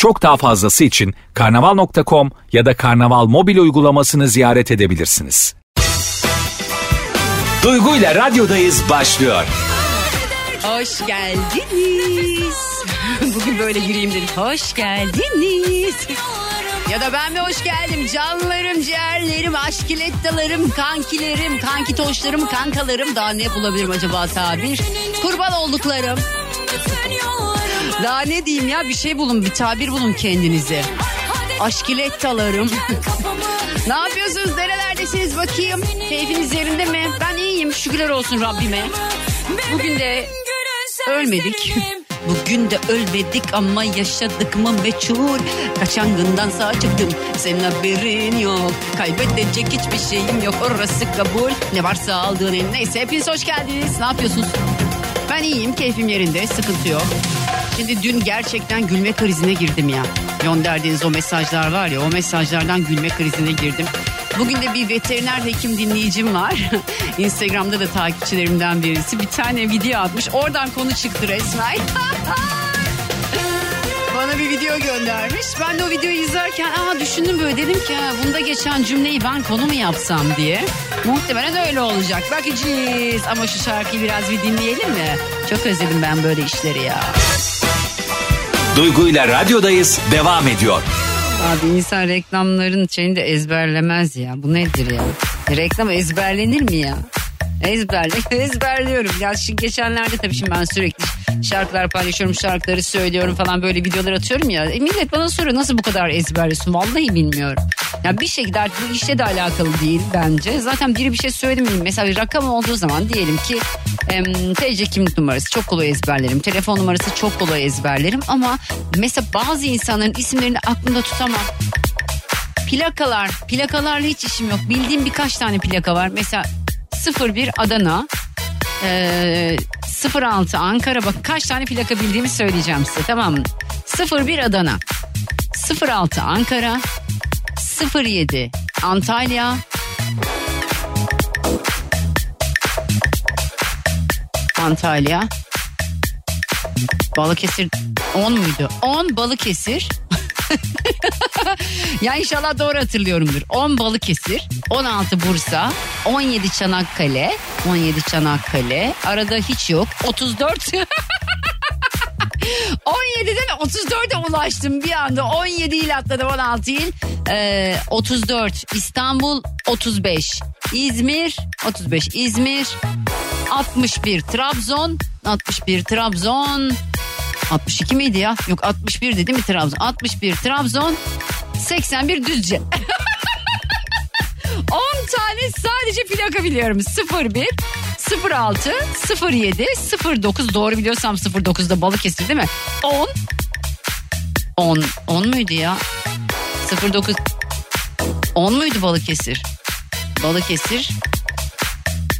Çok daha fazlası için karnaval.com ya da karnaval mobil uygulamasını ziyaret edebilirsiniz. Duygu ile radyodayız başlıyor. Hoş geldiniz. Bugün böyle gireyim dedim. Hoş geldiniz. Ya da ben mi hoş geldim? Canlarım, ciğerlerim, aşkilettalarım, kankilerim, kankitoşlarım, kankalarım. Daha ne bulabilirim acaba tabir? Kurban olduklarım. Daha ne diyeyim ya bir şey bulun, bir tabir bulun kendinize. Aşkilettalarım. ne yapıyorsunuz? Nerelerdesiniz bakayım? Keyfiniz yerinde mi? Ben iyiyim. Şükürler olsun Rabbime. Bugün de ölmedik. Bugün de ölmedik ama yaşadık mı meçhul. Kaçan günden sağ çıktım senin haberin yok. Kaybedecek hiçbir şeyim yok orası kabul. Ne varsa aldığın el neyse hepiniz hoş geldiniz. Ne yapıyorsunuz? Ben iyiyim keyfim yerinde sıkıntı yok. Şimdi dün gerçekten gülme krizine girdim ya. Gönderdiğiniz o mesajlar var ya o mesajlardan gülme krizine girdim. Bugün de bir veteriner hekim dinleyicim var. Instagram'da da takipçilerimden birisi bir tane video atmış. Oradan konu çıktı resmen. Bana bir video göndermiş. Ben de o videoyu izlerken aa düşündüm böyle dedim ki ha, bunda geçen cümleyi ben konu mu yapsam diye. Muhtemelen öyle olacak. Bakacağız. Ama şu şarkıyı biraz bir dinleyelim mi? Çok özledim ben böyle işleri ya. Duygu ile radyodayız devam ediyor. Abi insan reklamların şeyini de ezberlemez ya. Bu nedir ya? Reklam ezberlenir mi ya? Ezberle, ezberliyorum. Ya şimdi geçenlerde tabii şimdi ben sürekli şarkılar paylaşıyorum, şarkıları söylüyorum falan böyle videolar atıyorum ya. E, millet bana soruyor nasıl bu kadar ezberliyorsun? Vallahi bilmiyorum. Ya bir şekilde artık bu işle de alakalı değil bence. Zaten biri bir şey söyledi mi? Mesela rakam olduğu zaman diyelim ki em, TC kimlik numarası çok kolay ezberlerim. Telefon numarası çok kolay ezberlerim. Ama mesela bazı insanların isimlerini aklımda tutamam. Plakalar, plakalarla hiç işim yok. Bildiğim birkaç tane plaka var. Mesela 01 Adana, 06 Ankara. Bak kaç tane plaka bildiğimi söyleyeceğim size tamam mı? 01 Adana, 06 Ankara, 07 Antalya, Antalya, Balıkesir 10 muydu? 10 Balıkesir. ya inşallah doğru hatırlıyorumdur. 10 Balıkesir, 16 Bursa, 17 Çanakkale, 17 Çanakkale. Arada hiç yok. 34 17'den 34'e ulaştım bir anda. 17 il atladım 16 il. Ee, 34 İstanbul 35 İzmir 35 İzmir 61 Trabzon 61 Trabzon 62 miydi ya? Yok 61 dedi mi Trabzon? 61 Trabzon 81 Düzce. 10 tane sadece plaka biliyorum. 01 06 07 09 doğru biliyorsam 09'da Balıkesir değil mi? 10 10 10 muydu ya? 09 10 muydu Balıkesir? Balıkesir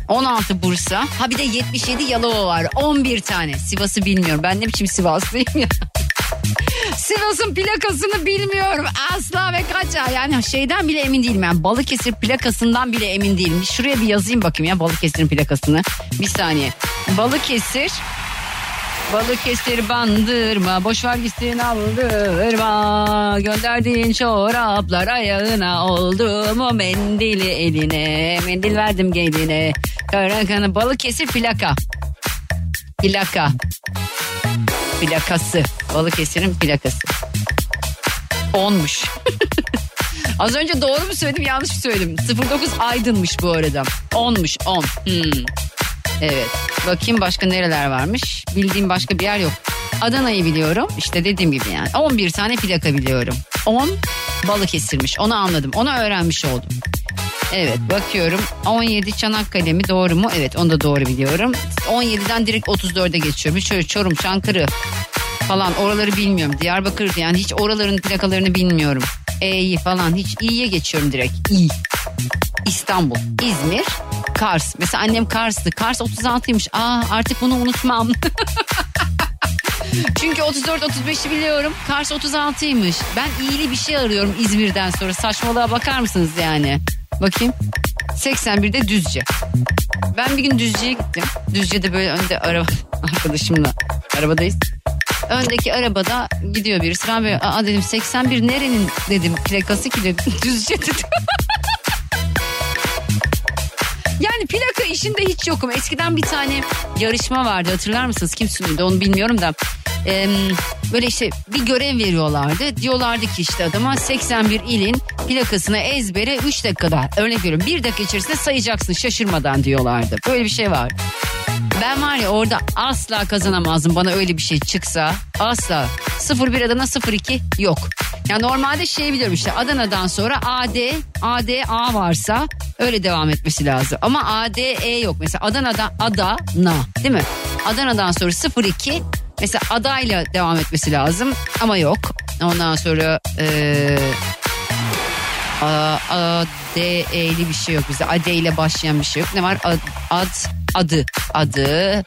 16 Bursa. Ha bir de 77 Yalova var. 11 tane. Sivas'ı bilmiyorum. Ben ne biçim Sivaslıyım ya. Sivas'ın plakasını bilmiyorum. Asla ve kaça. Yani şeyden bile emin değilim. Yani Balıkesir plakasından bile emin değilim. Şuraya bir yazayım bakayım ya Balıkesir'in plakasını. Bir saniye. Balıkesir Balıkesir bandırma boş ver gitsin aldırma gönderdiğin çoraplar ayağına oldu mu mendili eline mendil verdim geline karakanı Balıkesir plaka plaka plakası Balıkesir'in plakası 10'muş Az önce doğru mu söyledim yanlış mı söyledim 09 Aydın'mış bu arada 10'muş 10 hmm. Evet. Bakayım başka nereler varmış. Bildiğim başka bir yer yok. Adana'yı biliyorum. İşte dediğim gibi yani. 11 tane plaka biliyorum. 10 Balıkesir'miş. Onu anladım. Onu öğrenmiş oldum. Evet bakıyorum. 17 Çanakkale mi doğru mu? Evet onu da doğru biliyorum. 17'den direkt 34'e geçiyorum. Şöyle Çorum, Çankırı falan oraları bilmiyorum. Diyarbakır yani hiç oraların plakalarını bilmiyorum. E'yi falan hiç iyiye geçiyorum direkt. İyi. İstanbul, İzmir, Kars. Mesela annem Kars'tı. Kars 36'ymış. Aa artık bunu unutmam. Çünkü 34-35'i biliyorum. Kars 36'ymış. Ben iyili bir şey arıyorum İzmir'den sonra. Saçmalığa bakar mısınız yani? Bakayım. 81'de Düzce. Ben bir gün Düzce'ye gittim. Düzce'de böyle önde araba arkadaşımla arabadayız. Öndeki arabada gidiyor birisi. Ben böyle aa dedim 81 nerenin dedim plakası ki dedim. Düzce dedim. Yani plaka işinde hiç yokum. Eskiden bir tane yarışma vardı hatırlar mısınız? Kim sunuyordu onu bilmiyorum da. Ee, böyle işte bir görev veriyorlardı. Diyorlardı ki işte adama 81 ilin plakasını ezbere 3 dakikada örnek veriyorum 1 dakika içerisinde sayacaksın şaşırmadan diyorlardı. Böyle bir şey var. Ben var ya orada asla kazanamazdım bana öyle bir şey çıksa. Asla. 01 Adana 02 yok. Ya normalde şey biliyorum işte Adana'dan sonra AD, AD, A varsa öyle devam etmesi lazım. Ama AD, E yok. Mesela Adana'da Adana değil mi? Adana'dan sonra 02 mesela adayla devam etmesi lazım ama yok. Ondan sonra eee A, A, D, E'li bir şey yok bizde. A, D ile başlayan bir şey yok. Ne var? Ad, ad adı, adı.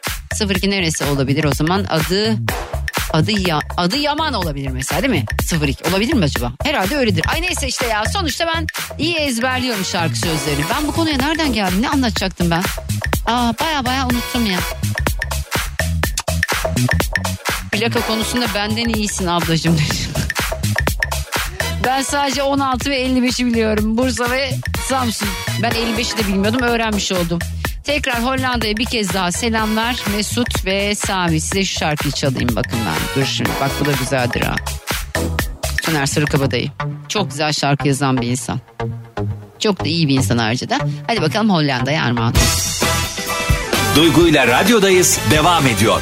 02 neresi olabilir o zaman? Adı, adı ya, adı Yaman olabilir mesela değil mi? 02 olabilir mi acaba? Herhalde öyledir. Ay neyse işte ya sonuçta ben iyi ezberliyorum şarkı sözlerini. Ben bu konuya nereden geldim? Ne anlatacaktım ben? Aa baya baya unuttum ya. Plaka konusunda benden iyisin ablacığım. Ben sadece 16 ve 55'i biliyorum. Bursa ve Samsun. Ben 55'i de bilmiyordum öğrenmiş oldum. Tekrar Hollanda'ya bir kez daha selamlar. Mesut ve Sami size şu şarkıyı çalayım bakın ben. Dur şimdi bak bu da güzeldir ha. Soner Sarıkabadayı. Çok güzel şarkı yazan bir insan. Çok da iyi bir insan ayrıca da. Hadi bakalım Hollanda'ya armağan olsun. Duygu ile radyodayız devam ediyor.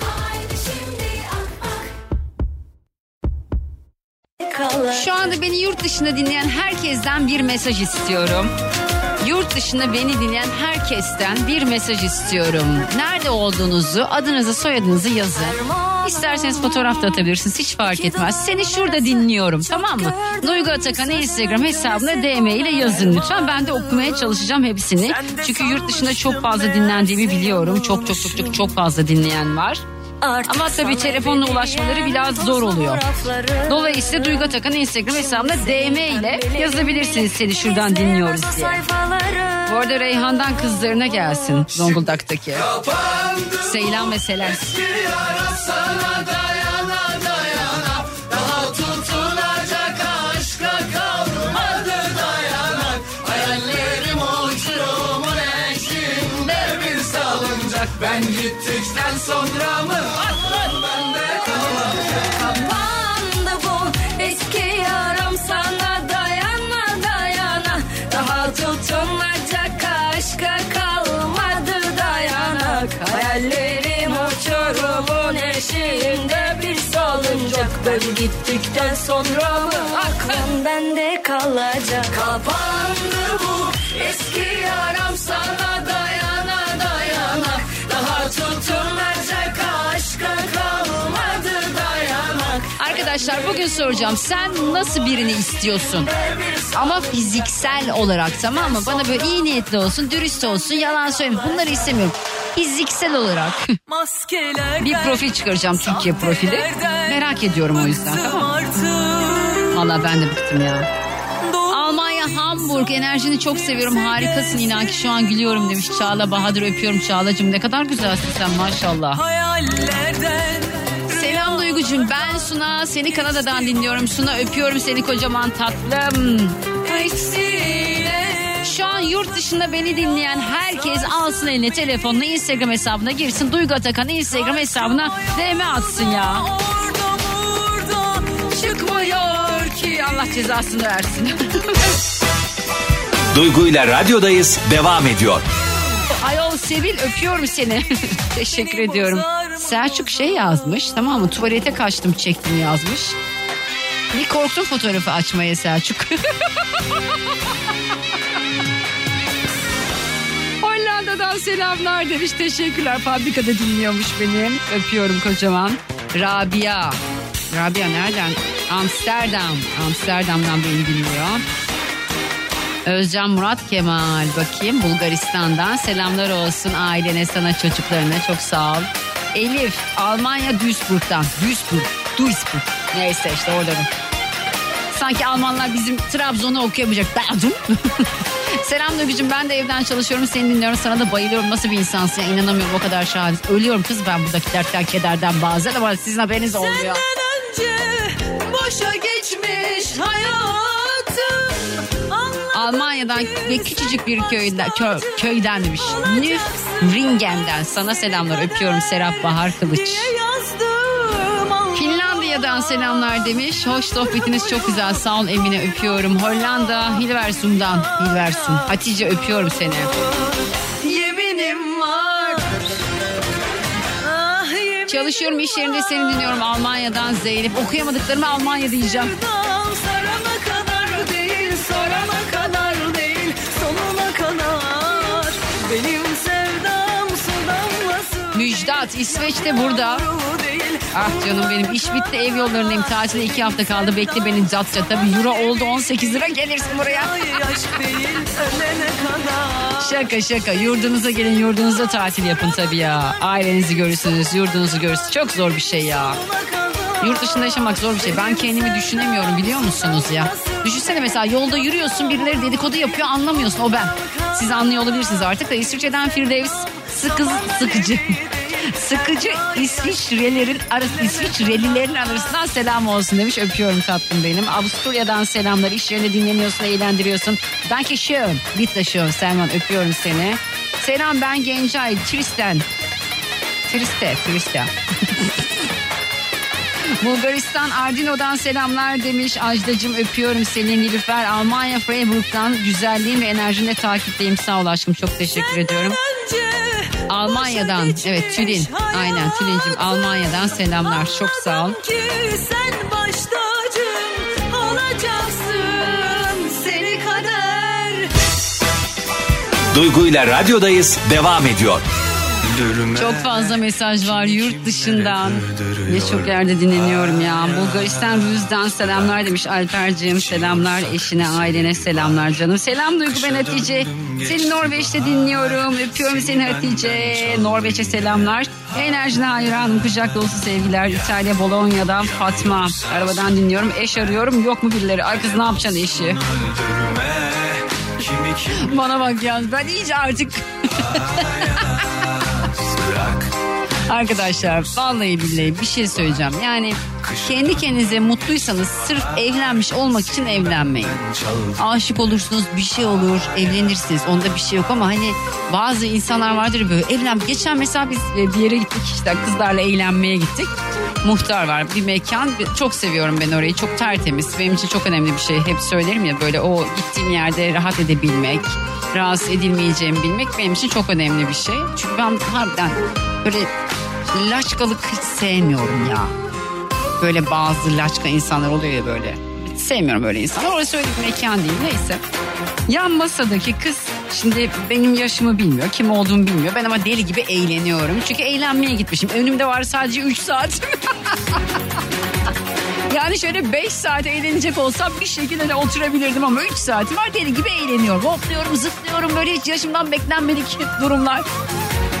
Şu anda beni yurt dışında dinleyen herkesten bir mesaj istiyorum. Yurt dışında beni dinleyen herkesten bir mesaj istiyorum. Nerede olduğunuzu, adınızı, soyadınızı yazın. İsterseniz fotoğraf da atabilirsiniz. Hiç fark etmez. Seni şurada dinliyorum. Tamam mı? Duygu Atakan Instagram hesabına DM ile yazın lütfen. Ben de okumaya çalışacağım hepsini. Çünkü yurt dışında çok fazla dinlendiğimi biliyorum. Çok çok çok çok çok fazla dinleyen var. Ama tabii telefonla ulaşmaları biraz zor oluyor. Dolayısıyla Duygu Atakan Instagram hesabına DM ile yazabilirsiniz seni şuradan dinliyoruz diye. Bu arada Reyhan'dan kızlarına gelsin Zonguldak'taki. Seylan ve Selen. Kapandı bu eski yaram sana dayana dayana. Daha tutunacak aşka kalmadı dayanak Hayallerim uçurumun eşiğinde bir salıncak. Ben gittikten sonra mı? Aklım bende kalacak. Kapandı bu eski yaram sana dayana dayana. Daha tutunacak Arkadaşlar bugün soracağım sen nasıl birini istiyorsun? Ama fiziksel olarak tamam mı? Bana böyle iyi niyetli olsun, dürüst olsun, yalan söyleme. Bunları istemiyorum. Fiziksel olarak bir profil çıkaracağım Türkiye profili. Merak ediyorum o yüzden tamam? Valla ben de bıktım ya. Almanya Hamburg enerjini çok seviyorum harikasın inan ki şu an gülüyorum demiş Çağla Bahadır öpüyorum Çağlacığım ne kadar güzelsin sen maşallah. Selam Duygucuğum ben Suna seni Kanada'dan dinliyorum Suna öpüyorum seni kocaman tatlım. Şu an yurt dışında beni dinleyen herkes alsın eline telefonunu Instagram hesabına girsin. Duygu Atakan Instagram hesabına DM atsın ya. Çıkmıyor ki Allah cezasını versin. Duygu ile radyodayız devam ediyor. Ayol Sevil öpüyorum seni. Teşekkür ediyorum. Selçuk şey yazmış tamam mı? Tuvalete kaçtım çektim yazmış. Bir korktum fotoğrafı açmaya Selçuk. Hollanda'dan selamlar demiş. Teşekkürler. Fabrikada dinliyormuş beni. Öpüyorum kocaman. Rabia. Rabia nereden? Amsterdam. Amsterdam'dan beni dinliyor. Özcan Murat Kemal bakayım Bulgaristan'dan selamlar olsun ailene sana çocuklarına çok sağ ol. Elif Almanya Duisburg'dan Duisburg Duisburg neyse işte oradan. Sanki Almanlar bizim Trabzon'u okuyamayacak. Selam Duygucuğum ben de evden çalışıyorum seni dinliyorum sana da bayılıyorum nasıl bir insansın ya inanamıyorum o kadar şahane. Ölüyorum kız ben buradaki dertten kederden bazen ama sizin haberiniz olmuyor. önce boşa geçmiş Almanya'dan ve küçücük bir köyden, kö, köyden demiş. Nürnbergen'den sana selamlar öpüyorum Serap Bahar Kılıç. Finlandiya'dan selamlar demiş. Hoş sohbetiniz çok güzel. Sağ ol Emine öpüyorum. Hollanda Hilversum'dan. Hilversum. Hatice öpüyorum seni. Ah, Çalışıyorum iş yerinde seni dinliyorum Almanya'dan Zeynep. Okuyamadıklarımı Almanya diyeceğim. Müjdat İsveç'te burada. Ah canım benim iş bitti ev yollarındayım. Tatile iki hafta kaldı. Bekle beni catça. Tabii euro oldu 18 lira gelirsin buraya. Şaka şaka yurdunuza gelin yurdunuzda tatil yapın tabii ya. Ailenizi görürsünüz yurdunuzu görürsünüz. Çok zor bir şey ya. Yurt dışında yaşamak zor bir şey. Ben kendimi düşünemiyorum biliyor musunuz ya? Düşünsene mesela yolda yürüyorsun birileri dedikodu yapıyor anlamıyorsun o ben. Siz anlıyor olabilirsiniz artık da İsviçre'den Firdevs sıkı, sıkıcı. Sıkıcı İsviçrelerin arası, İsviçrelilerin arasından selam olsun demiş. Öpüyorum tatlım benim. Avusturya'dan selamlar. İş yerinde dinleniyorsun, eğlendiriyorsun. Danke schön. Bitte schön. Selman öpüyorum seni. Selam ben Gencay. Tristen. Triste, Triste. Bulgaristan Ardino'dan selamlar demiş. Ajdacım öpüyorum seni. Nilüfer Almanya Freiburg'dan güzelliğin ve enerjinle takipteyim. Sağ ol aşkım çok teşekkür ediyorum. Almanya'dan evet Tülin aynen Tülin'cim Almanya'dan selamlar çok sağ ol. Ki sen baş tacım olacaksın seni kader. Duygu ile radyodayız devam ediyor. Çok fazla mesaj var yurt dışından. Ne çok yerde dinleniyorum ya. Bulgaristan Rüz'den selamlar demiş Alper'ciğim. Selamlar eşine, ailene selamlar canım. Selam Duygu ben Hatice. Seni Norveç'te dinliyorum. Öpüyorum seni Hatice. Norveç'e selamlar. Enerjine hayranım. Kucak dolusu sevgiler. İtalya Bologna'dan Fatma. Arabadan dinliyorum. Eş arıyorum. Yok mu birileri? Ay kız ne yapacaksın eşi? Bana bak ya ben iyice artık Arkadaşlar vallahi billahi bir şey söyleyeceğim. Yani kendi kendinize mutluysanız sırf evlenmiş olmak için evlenmeyin. Aşık olursunuz bir şey olur evlenirsiniz onda bir şey yok ama hani bazı insanlar vardır böyle evlen. Geçen mesela biz e, bir yere gittik işte kızlarla eğlenmeye gittik. Muhtar var bir mekan çok seviyorum ben orayı çok tertemiz benim için çok önemli bir şey hep söylerim ya böyle o gittiğim yerde rahat edebilmek rahatsız edilmeyeceğimi bilmek benim için çok önemli bir şey çünkü ben harbiden böyle laçkalık hiç sevmiyorum ya. Böyle bazı laçka insanlar oluyor ya böyle. Hiç sevmiyorum böyle insanlar. Orası öyle bir mekan değil. Neyse. Yan masadaki kız şimdi benim yaşımı bilmiyor kim olduğumu bilmiyor. Ben ama deli gibi eğleniyorum. Çünkü eğlenmeye gitmişim. Önümde var sadece 3 saat. Yani şöyle 5 saat eğlenecek olsam bir şekilde de oturabilirdim ama 3 saatim var. Deli gibi eğleniyorum. Hopluyorum zıplıyorum. Böyle hiç yaşımdan beklenmedik durumlar.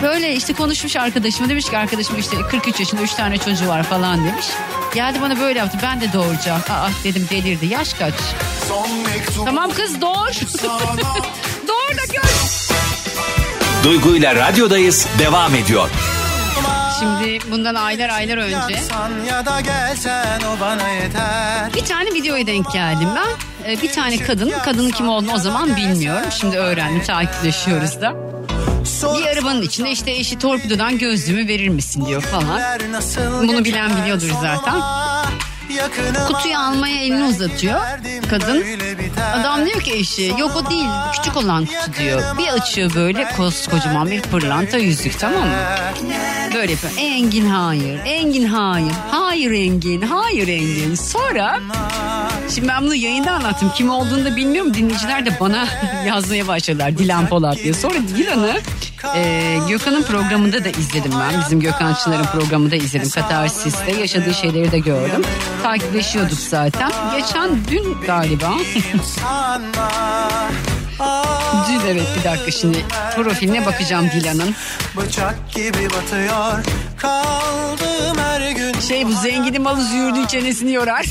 Böyle işte konuşmuş arkadaşıma demiş ki arkadaşım işte 43 yaşında 3 tane çocuğu var falan demiş. Geldi bana böyle yaptı ben de doğuracağım. Aa dedim delirdi yaş kaç? Tamam kız doğur. doğur da gör. Duygu ile radyodayız devam ediyor. Şimdi bundan aylar aylar önce Yatsan ya da gelsen o bana yeter. bir tane videoya denk geldim ben. Ee, bir tane kadın, kadının kim olduğunu o zaman bilmiyorum. Şimdi öğrendim, takipleşiyoruz da. Bir arabanın içinde işte eşi torpidodan gözlüğümü verir misin diyor falan. Bunu bilen biliyordur zaten. Kutuyu almaya elini uzatıyor. kadın. Adam diyor ki eşi yok o değil küçük olan kutu diyor. Bir açıyor böyle koskocaman bir pırlanta yüzük tamam mı? Böyle yapıyor. Engin hayır. Engin hayır. Hayır Engin. Hayır Engin. Sonra şimdi ben bunu yayında anlattım. Kim olduğunu da bilmiyorum. Dinleyiciler de bana yazmaya başladılar. Dilan Polat diye. Sonra Dilan'ı e, Gökhan'ın programında da izledim ben. Bizim Gökhan Çınar'ın programında izledim. Katarsis'te yaşadığı şeyleri de gördüm. Takipleşiyorduk zaten. Geçen dün galiba. Dün evet bir dakika şimdi profiline bakacağım Dilan'ın. Bıçak gibi batıyor. Kaldım her gün. Şey bu zenginin malı züğürdüğü çenesini yorar.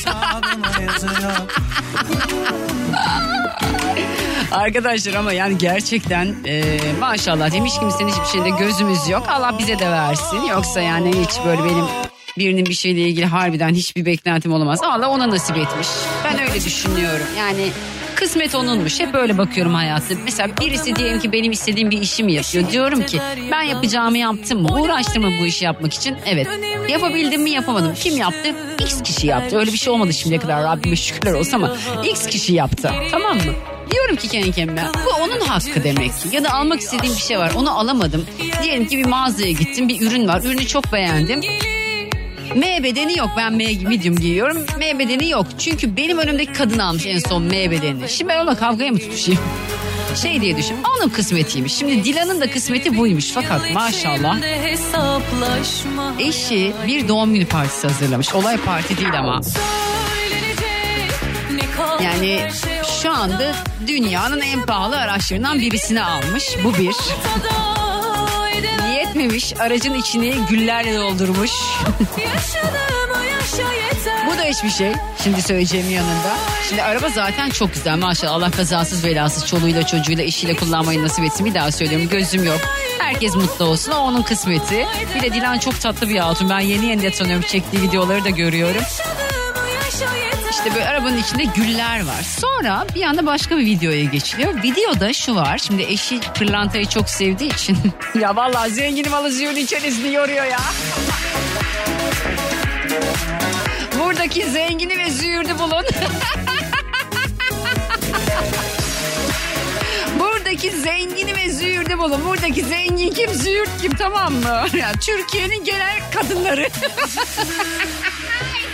Arkadaşlar ama yani gerçekten e, maşallah demiş kimsenin hiçbir şeyde gözümüz yok. Allah bize de versin. Yoksa yani hiç böyle benim birinin bir şeyle ilgili harbiden hiçbir beklentim olamaz. Allah ona nasip etmiş. Ben öyle düşünüyorum. Yani kısmet onunmuş. Hep öyle bakıyorum hayatı. Mesela birisi diyelim ki benim istediğim bir işimi yapıyor. Diyorum ki ben yapacağımı yaptım mı? Uğraştım mı bu işi yapmak için? Evet. Yapabildim mi yapamadım. Kim yaptı? X kişi yaptı. Öyle bir şey olmadı şimdiye kadar Rabbime şükürler olsun ama X kişi yaptı. Tamam mı? Diyorum ki kendi kendime bu onun hakkı demek ki. Ya da almak istediğim bir şey var onu alamadım. Diyelim ki bir mağazaya gittim bir ürün var. Ürünü çok beğendim. M bedeni yok. Ben M medium giyiyorum. M bedeni yok. Çünkü benim önümdeki kadın almış en son M bedenini. Şimdi ben onunla kavgaya mı tutuşayım? Şey diye düşün. Onun kısmetiymiş. Şimdi Dilan'ın da kısmeti buymuş. Fakat maşallah eşi bir doğum günü partisi hazırlamış. Olay parti değil ama. Yani şu anda dünyanın en pahalı araçlarından birisini almış. Bu bir. Yetmemiş aracın içini güllerle doldurmuş. Bu da hiçbir şey. Şimdi söyleyeceğimin yanında. Şimdi araba zaten çok güzel maşallah. Allah kazasız belasız çoluğuyla çocuğuyla eşiyle kullanmayı nasip etsin. Bir daha söylüyorum gözüm yok. Herkes mutlu olsun. O onun kısmeti. Bir de Dilan çok tatlı bir hatun. Ben yeni yeni de tanıyorum. Çektiği videoları da görüyorum. İşte böyle arabanın içinde güller var. Sonra bir anda başka bir videoya geçiliyor. Videoda şu var. Şimdi eşi pırlantayı çok sevdiği için. ya vallahi zenginim alı ziyonun içerisini yoruyor ya. Buradaki zengini ve züğürdü bulun. Buradaki zengini ve züğürdü bulun. Buradaki zengin kim, züğürt kim tamam mı? Ya, Türkiye'nin genel kadınları.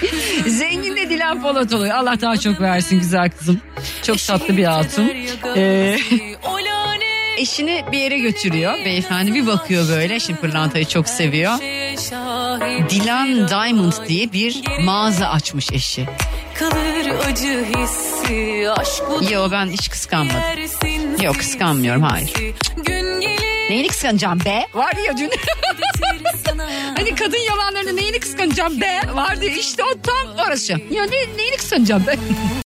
Zengin de Dilan Polat oluyor. Allah daha çok versin güzel kızım. Çok tatlı bir hatun. Ee, eşini bir yere götürüyor. Beyefendi bir bakıyor böyle. Şimdi pırlantayı çok seviyor. Dilan Diamond diye bir mağaza açmış eşi. kalır acı hissi aşk Yo ben hiç kıskanmadım. Yok, kıskanmıyorum, hayır. Neyini kıskanacağım be? Var ya dün. hani kadın yalanlarında neyini kıskanacağım be? Vardı işte o tam orası. Ya ne, neyini kıskanacağım be?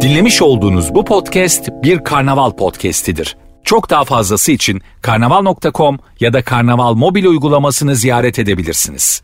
Dinlemiş olduğunuz bu podcast bir karnaval podcastidir. Çok daha fazlası için karnaval.com ya da karnaval mobil uygulamasını ziyaret edebilirsiniz.